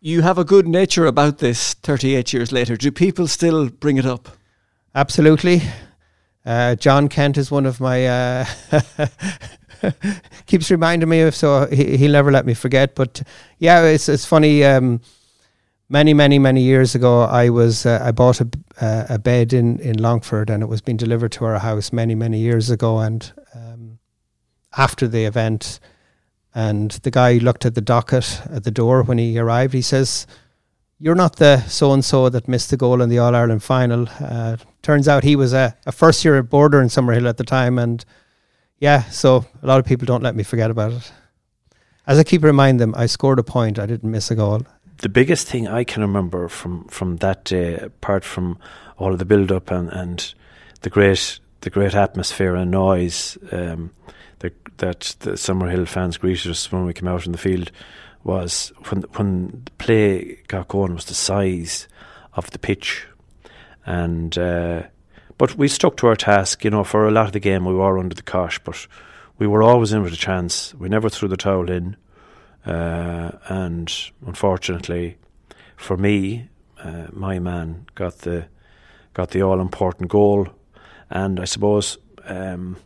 You have a good nature about this 38 years later. Do people still bring it up? Absolutely. Uh, John Kent is one of my uh, keeps reminding me of, so he, he'll never let me forget. But yeah, it's it's funny. Um, many many many years ago, I was uh, I bought a uh, a bed in in Longford, and it was being delivered to our house many many years ago. And um, after the event, and the guy looked at the docket at the door when he arrived. He says you're not the so and so that missed the goal in the All Ireland final. Uh, turns out he was a, a first year boarder in Summerhill at the time, and yeah, so a lot of people don't let me forget about it. As I keep reminding them, I scored a point. I didn't miss a goal. The biggest thing I can remember from, from that day, apart from all of the build up and, and the great the great atmosphere and noise um, that the Summerhill fans greeted us when we came out in the field, was when when the play got going was the size of the pitch, and uh, but we stuck to our task. You know, for a lot of the game we were under the cosh, but we were always in with a chance. We never threw the towel in, uh, and unfortunately, for me, uh, my man got the got the all important goal, and I suppose. Um,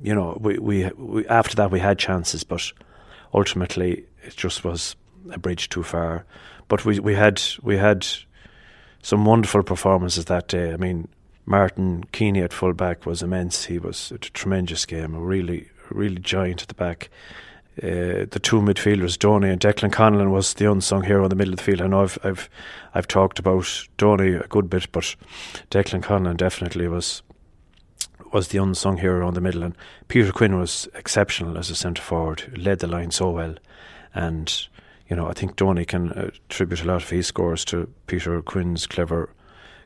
you know, we, we, we after that we had chances, but ultimately it just was a bridge too far. But we we had we had some wonderful performances that day. I mean, Martin Keeney at full back was immense. He was a tremendous game, a really really giant at the back. Uh, the two midfielders, Donie and Declan Conlon, was the unsung hero in the middle of the field. I know I've I've I've talked about Donie a good bit, but Declan Conlon definitely was was the unsung hero on the middle, and Peter Quinn was exceptional as a centre forward, led the line so well, and you know I think Donie can attribute a lot of his scores to Peter Quinn's clever,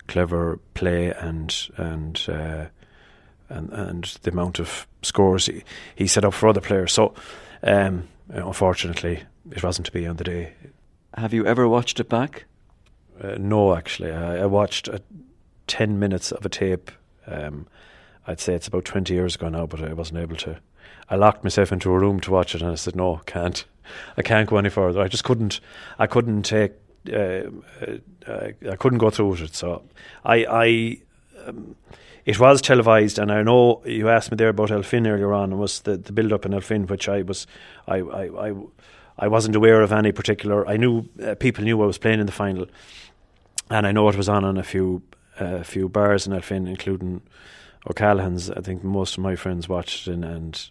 clever play and and uh, and and the amount of scores he, he set up for other players. So um, unfortunately, it wasn't to be on the day. Have you ever watched it back? Uh, no, actually, I, I watched uh, ten minutes of a tape. Um, I'd say it's about 20 years ago now, but I wasn't able to. I locked myself into a room to watch it, and I said, "No, can't. I can't go any further. I just couldn't. I couldn't take. Uh, uh, I couldn't go through it. So I, I, um, it was televised, and I know you asked me there about Elphin earlier on. Was the the build up in Elphin, which I was, I, I, I, I wasn't aware of any particular. I knew uh, people knew I was playing in the final, and I know it was on on a few, a few bars in Elphin, including. O'Callaghan's, I think most of my friends watched it, and, and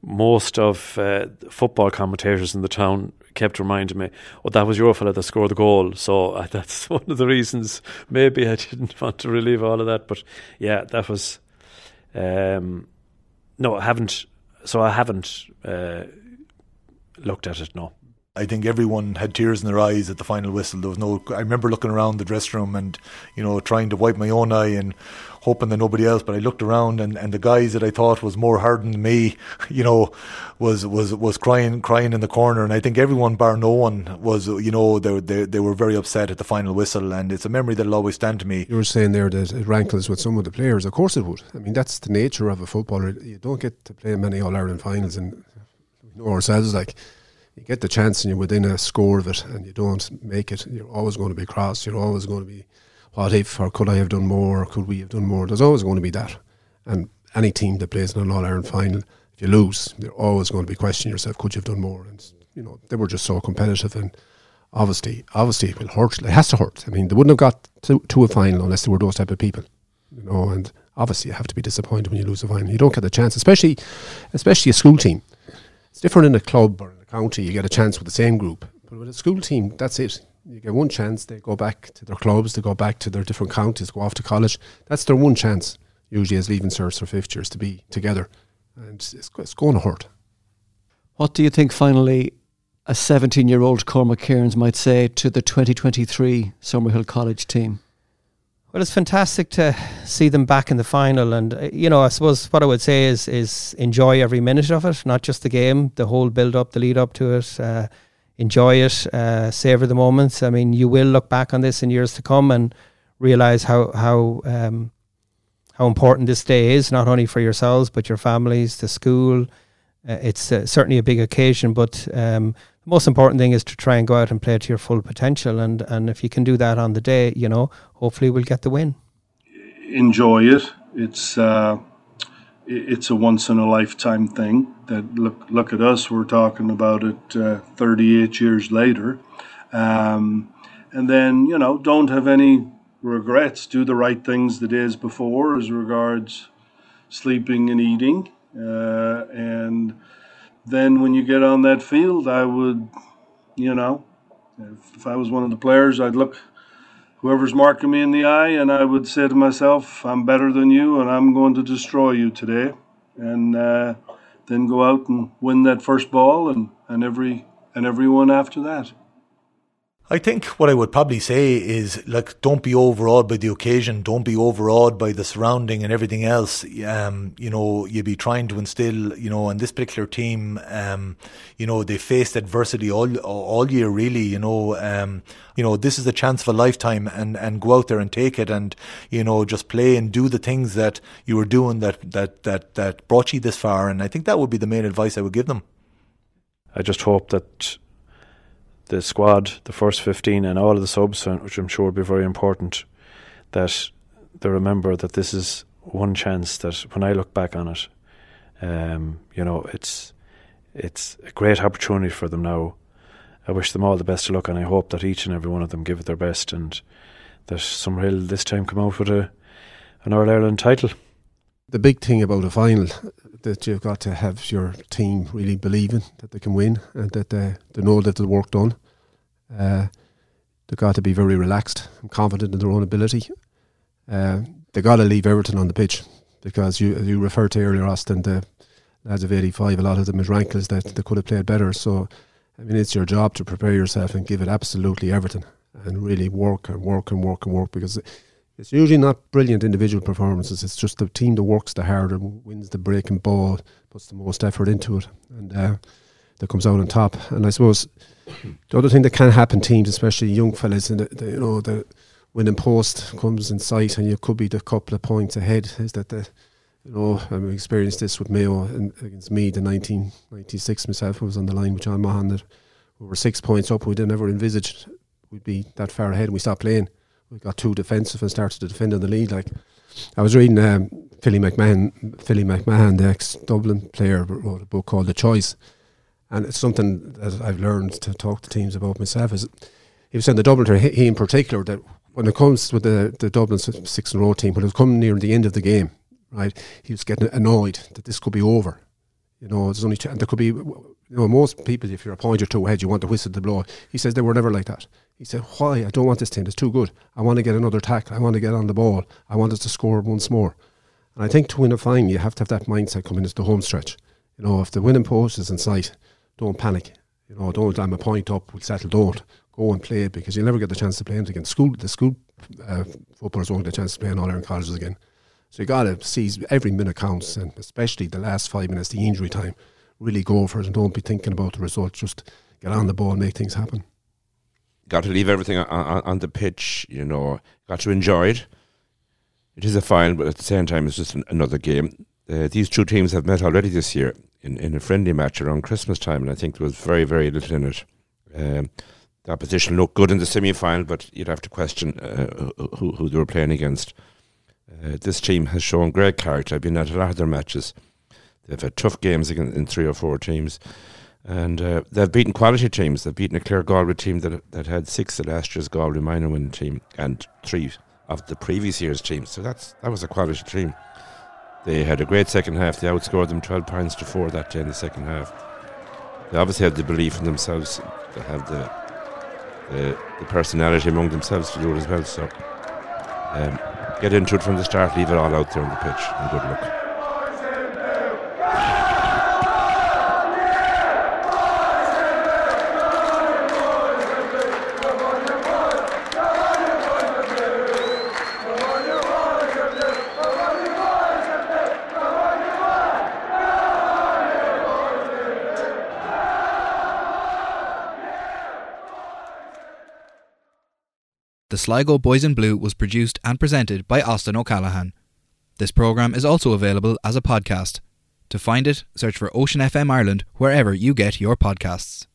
most of uh, football commentators in the town kept reminding me, "Oh, that was your fella that scored the goal." So uh, that's one of the reasons. Maybe I didn't want to relive all of that, but yeah, that was. Um, no, I haven't. So I haven't uh, looked at it. No. I think everyone had tears in their eyes at the final whistle. There was no. I remember looking around the dressing room and you know trying to wipe my own eye and hoping that nobody else. But I looked around and, and the guys that I thought was more hardened than me, you know, was was was crying crying in the corner. And I think everyone bar no one was you know they they they were very upset at the final whistle. And it's a memory that'll always stand to me. You were saying there that it rankles with some of the players. Of course it would. I mean that's the nature of a footballer. You don't get to play many All Ireland finals, and we know ourselves like you get the chance and you're within a score of it and you don't make it, you're always going to be cross. You're always going to be, what if, or could I have done more, or could we have done more? There's always going to be that. And any team that plays in an All Ireland final, if you lose, you're always going to be questioning yourself, could you have done more? And, you know, they were just so competitive and obviously, obviously it will hurt. It has to hurt. I mean, they wouldn't have got to, to a final unless they were those type of people, you know, and obviously you have to be disappointed when you lose a final. You don't get the chance, especially, especially a school team. It's different in a club or county, you get a chance with the same group. But with a school team, that's it. You get one chance, they go back to their clubs, they go back to their different counties, go off to college. That's their one chance, usually as leaving certs or fifth years, to be together. And it's, it's going to hurt. What do you think finally a 17 year old Cormac Kearins might say to the 2023 Summerhill College team? Well, it's fantastic to see them back in the final, and uh, you know, I suppose what I would say is is enjoy every minute of it, not just the game, the whole build up, the lead up to it. Uh, enjoy it, uh, savor the moments. I mean, you will look back on this in years to come and realize how how um, how important this day is, not only for yourselves but your families, the school. Uh, it's uh, certainly a big occasion, but um, the most important thing is to try and go out and play to your full potential. And and if you can do that on the day, you know, hopefully we'll get the win. Enjoy it. It's uh, it's a once in a lifetime thing. That look look at us. We're talking about it uh, 38 years later, um, and then you know don't have any regrets. Do the right things the days before, as regards sleeping and eating, uh, and then when you get on that field, I would, you know, if, if I was one of the players, I'd look whoever's marking me in the eye and I would say to myself, I'm better than you and I'm going to destroy you today. And uh, then go out and win that first ball and, and every and everyone after that. I think what I would probably say is like, don't be overawed by the occasion. Don't be overawed by the surrounding and everything else. Um, you know, you be trying to instill, you know, and this particular team, um, you know, they faced adversity all all year. Really, you know, um, you know, this is a chance of a lifetime, and and go out there and take it, and you know, just play and do the things that you were doing that that that that brought you this far. And I think that would be the main advice I would give them. I just hope that the squad, the first 15, and all of the subs, which I'm sure will be very important, that they remember that this is one chance that when I look back on it, um, you know, it's it's a great opportunity for them now. I wish them all the best of luck, and I hope that each and every one of them give it their best, and that Summerhill this time come out with a an All Ireland title. The big thing about a final that you've got to have your team really believing that they can win and that they, they know that the work done. Uh, they've got to be very relaxed and confident in their own ability. Uh, they've got to leave everything on the pitch because you you referred to earlier, Austin, the lads of 85, a lot of them is rankles that they could have played better. So, I mean, it's your job to prepare yourself and give it absolutely everything and really work and work and work and work because it's usually not brilliant individual performances. It's just the team that works the harder, wins the breaking ball, puts the most effort into it, and uh, that comes out on top. And I suppose the other thing that can happen, teams, especially young fellas, and you know the winning post comes in sight, and you could be the couple of points ahead. Is that the you know, I've experienced this with Mayo and against me, the 1996 myself. I was on the line with John Maughan that we were six points up. We'd never envisaged we'd be that far ahead and we stopped playing. We got too defensive and started to defend on the lead. Like I was reading um, Philly McMahon, Philly McMahon, the ex Dublin player, wrote a book called The Choice. And it's something that I've learned to talk to teams about myself. Is he was saying the Dublin, he in particular, that when it comes with the, the Dublin six in a row team, when it was coming near the end of the game, right, he was getting annoyed that this could be over. You know, there's only two, and there could be, you know, most people, if you're a point or two ahead, you want the whistle to blow. He says they were never like that. He said, Why? I don't want this team. It's too good. I want to get another tackle. I want to get on the ball. I want us to score once more. And I think to win a final, you have to have that mindset coming into the home stretch. You know, if the winning post is in sight, don't panic. You know, don't, I'm a point up, we'll settle, don't. Go and play because you'll never get the chance to play it again. School, the school uh, footballers won't get a chance to play in All Ireland colleges again. So you got to seize every minute counts, and especially the last five minutes, the injury time. Really go for it and don't be thinking about the result. Just get on the ball and make things happen got to leave everything on, on, on, the pitch, you know, got to enjoy it. It is a final, but at the same time, it's just an, another game. Uh, these two teams have met already this year in, in a friendly match around Christmas time, and I think there was very, very little in it. Um, the opposition looked good in the semi final, but you'd have to question uh, who, who they were playing against. Uh, this team has shown great character. I've been at a lot of their matches. They've had tough games against in three or four teams. And uh, they've beaten quality teams. They've beaten a Clare Galway team that that had six of last year's Galway minor winning team and three of the previous year's team. So that's that was a quality team. They had a great second half. They outscored them 12 points to 4 that day in the second half. They obviously have the belief in themselves. They have the the, the personality among themselves to do it as well. So um, get into it from the start, leave it all out there on the pitch, and good luck. The Sligo Boys in Blue was produced and presented by Austin O'Callaghan. This programme is also available as a podcast. To find it, search for Ocean FM Ireland wherever you get your podcasts.